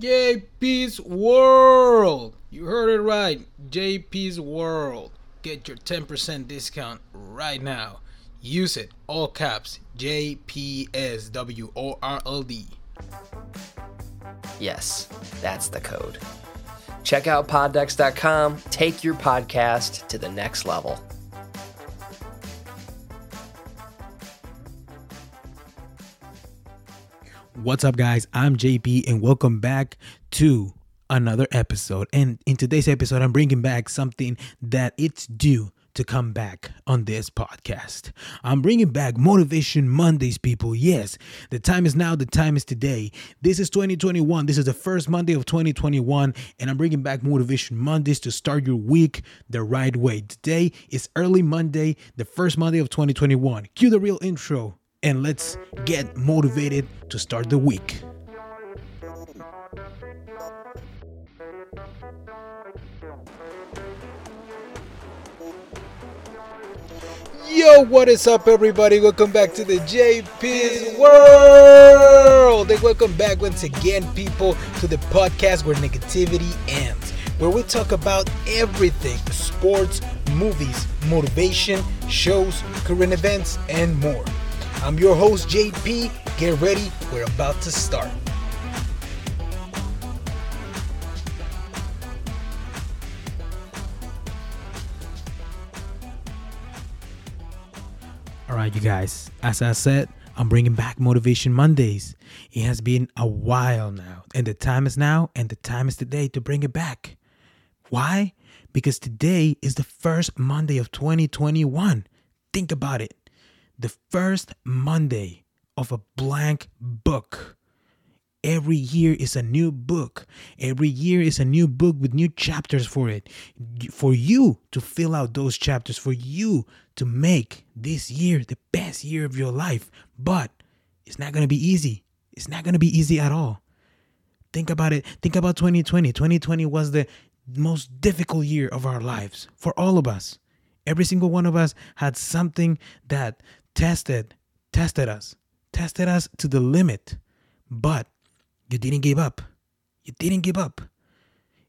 JP's World. You heard it right. JP's World. Get your 10% discount right now. Use it. All caps. JPSWORLD. Yes, that's the code. Check out poddex.com. Take your podcast to the next level. What's up, guys? I'm JP, and welcome back to another episode. And in today's episode, I'm bringing back something that it's due to come back on this podcast. I'm bringing back Motivation Mondays, people. Yes, the time is now, the time is today. This is 2021. This is the first Monday of 2021, and I'm bringing back Motivation Mondays to start your week the right way. Today is early Monday, the first Monday of 2021. Cue the real intro, and let's get motivated to start the week. Yo, what is up, everybody? Welcome back to the JP's World. And welcome back once again, people, to the podcast where negativity ends, where we talk about everything sports, movies, motivation, shows, current events, and more. I'm your host, JP. Get ready, we're about to start. All right, you guys, as I said, I'm bringing back Motivation Mondays. It has been a while now, and the time is now, and the time is today to bring it back. Why? Because today is the first Monday of 2021. Think about it the first Monday of a blank book. Every year is a new book. Every year is a new book with new chapters for it. For you to fill out those chapters, for you to make this year the best year of your life. But it's not going to be easy. It's not going to be easy at all. Think about it. Think about 2020. 2020 was the most difficult year of our lives for all of us. Every single one of us had something that tested, tested us, tested us to the limit. But you didn't give up. You didn't give up.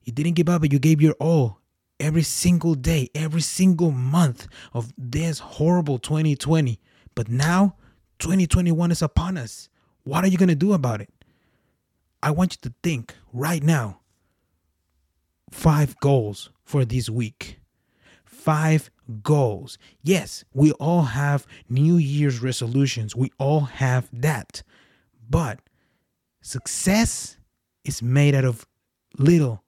You didn't give up, but you gave your all every single day, every single month of this horrible 2020. But now 2021 is upon us. What are you going to do about it? I want you to think right now five goals for this week. Five goals. Yes, we all have New Year's resolutions. We all have that. But success is made out of little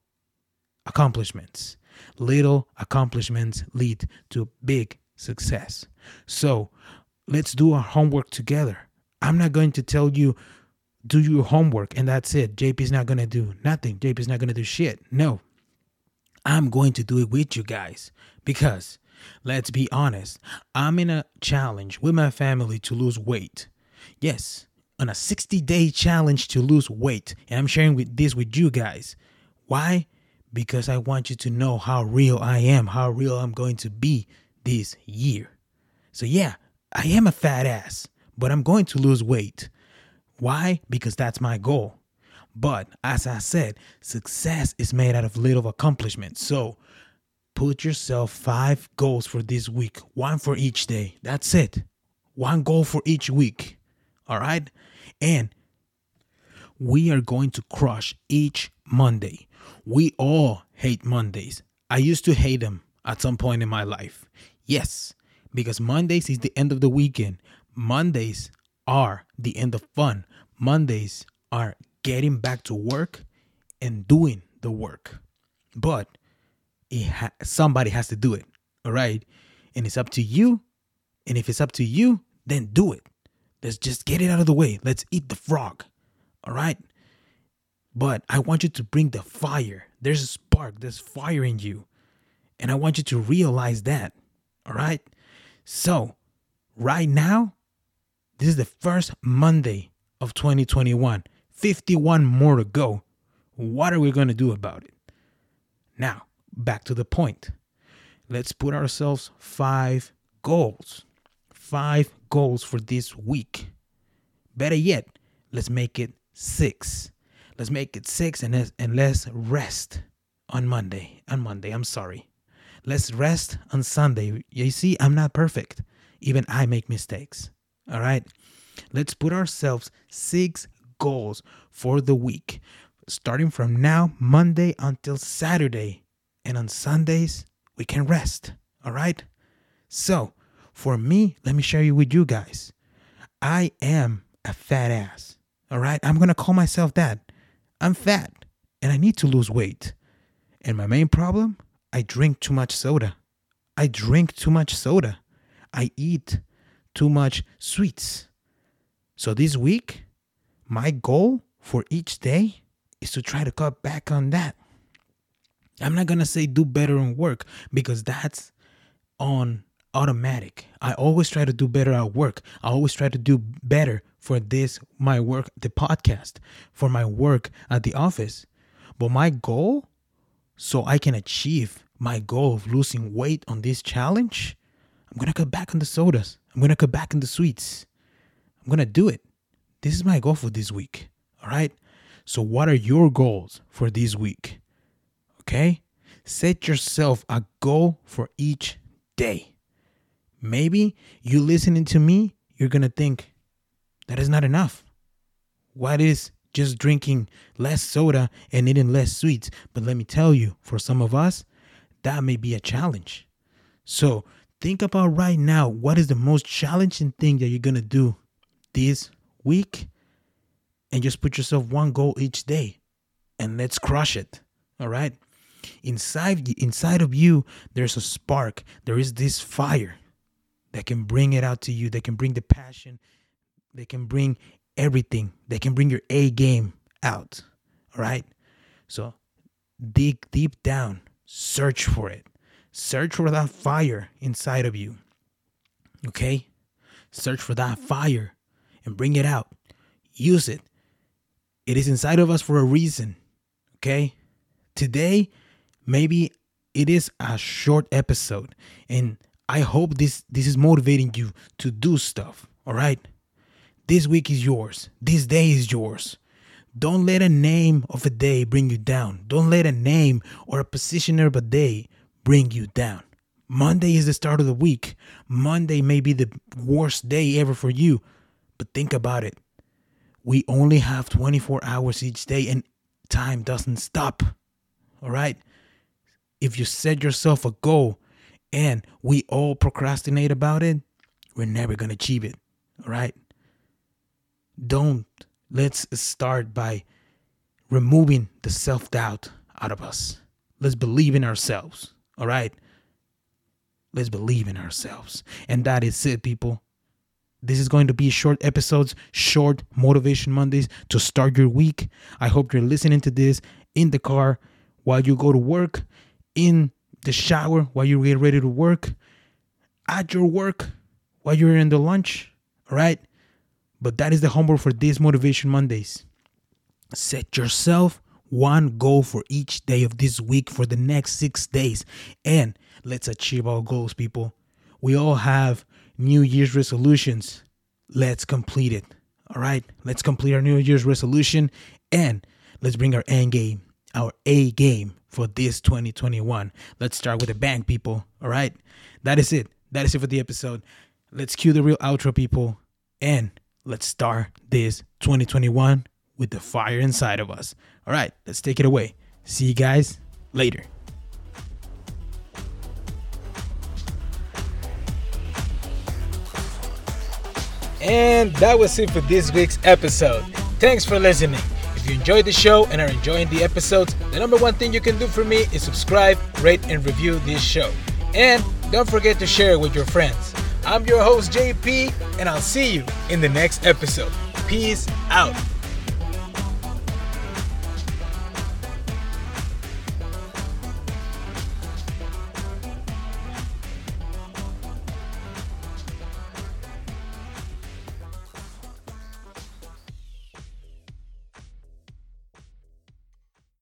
accomplishments. Little accomplishments lead to big success. So let's do our homework together. I'm not going to tell you, do your homework and that's it. JP's not going to do nothing. JP's not going to do shit. No. I'm going to do it with you guys because let's be honest, I'm in a challenge with my family to lose weight. Yes, on a 60 day challenge to lose weight. And I'm sharing with this with you guys. Why? Because I want you to know how real I am, how real I'm going to be this year. So, yeah, I am a fat ass, but I'm going to lose weight. Why? Because that's my goal. But as I said, success is made out of little accomplishments. So, put yourself five goals for this week, one for each day. That's it. One goal for each week. All right. And we are going to crush each Monday. We all hate Mondays. I used to hate them at some point in my life. Yes, because Mondays is the end of the weekend. Mondays are the end of fun. Mondays are getting back to work and doing the work. But it ha- somebody has to do it. All right. And it's up to you. And if it's up to you, then do it. Let's just get it out of the way. Let's eat the frog. All right. But I want you to bring the fire. There's a spark, there's fire in you. And I want you to realize that. All right? So, right now, this is the first Monday of 2021. 51 more to go. What are we going to do about it? Now, back to the point. Let's put ourselves five goals. Five goals for this week. Better yet, let's make it six. Let's make it six and let's, and let's rest on Monday. On Monday, I'm sorry. Let's rest on Sunday. You see, I'm not perfect. Even I make mistakes. All right. Let's put ourselves six goals for the week, starting from now, Monday until Saturday. And on Sundays, we can rest. All right. So, for me, let me share you with you guys. I am a fat ass. All right. I'm going to call myself that. I'm fat and I need to lose weight. And my main problem, I drink too much soda. I drink too much soda. I eat too much sweets. So this week, my goal for each day is to try to cut back on that. I'm not going to say do better on work because that's on automatic. I always try to do better at work. I always try to do better for this, my work, the podcast, for my work at the office. But my goal, so I can achieve my goal of losing weight on this challenge, I'm going to cut back on the sodas. I'm going to cut back on the sweets. I'm going to do it. This is my goal for this week. All right. So, what are your goals for this week? Okay. Set yourself a goal for each day. Maybe you listening to me, you're going to think that is not enough. What is just drinking less soda and eating less sweets? But let me tell you, for some of us, that may be a challenge. So think about right now what is the most challenging thing that you're going to do this week? And just put yourself one goal each day and let's crush it. All right? Inside inside of you there's a spark. There is this fire that can bring it out to you. They can bring the passion. They can bring everything. They can bring your A game out. All right. So dig deep down, search for it. Search for that fire inside of you. Okay? Search for that fire and bring it out. Use it. It is inside of us for a reason. Okay? Today, maybe it is a short episode and I hope this this is motivating you to do stuff. All right? This week is yours. This day is yours. Don't let a name of a day bring you down. Don't let a name or a positioner of a day bring you down. Monday is the start of the week. Monday may be the worst day ever for you, but think about it. We only have 24 hours each day and time doesn't stop. All right? If you set yourself a goal and we all procrastinate about it, we're never going to achieve it. All right? Don't let's start by removing the self doubt out of us. Let's believe in ourselves. All right? Let's believe in ourselves. And that is it, people. This is going to be short episodes, short motivation Mondays to start your week. I hope you're listening to this in the car while you go to work, in the shower while you get ready to work, at your work while you're in the lunch, all right? But that is the homework for these Motivation Mondays. Set yourself one goal for each day of this week for the next six days. And let's achieve our goals, people. We all have New Year's resolutions. Let's complete it. All right. Let's complete our New Year's resolution and let's bring our end game, our A game for this 2021. Let's start with a bang, people. All right. That is it. That is it for the episode. Let's cue the real outro, people. And let's start this 2021 with the fire inside of us. All right. Let's take it away. See you guys later. And that was it for this week's episode. Thanks for listening. If you enjoyed the show and are enjoying the episodes, the number one thing you can do for me is subscribe, rate, and review this show. And don't forget to share it with your friends. I'm your host, JP, and I'll see you in the next episode. Peace out.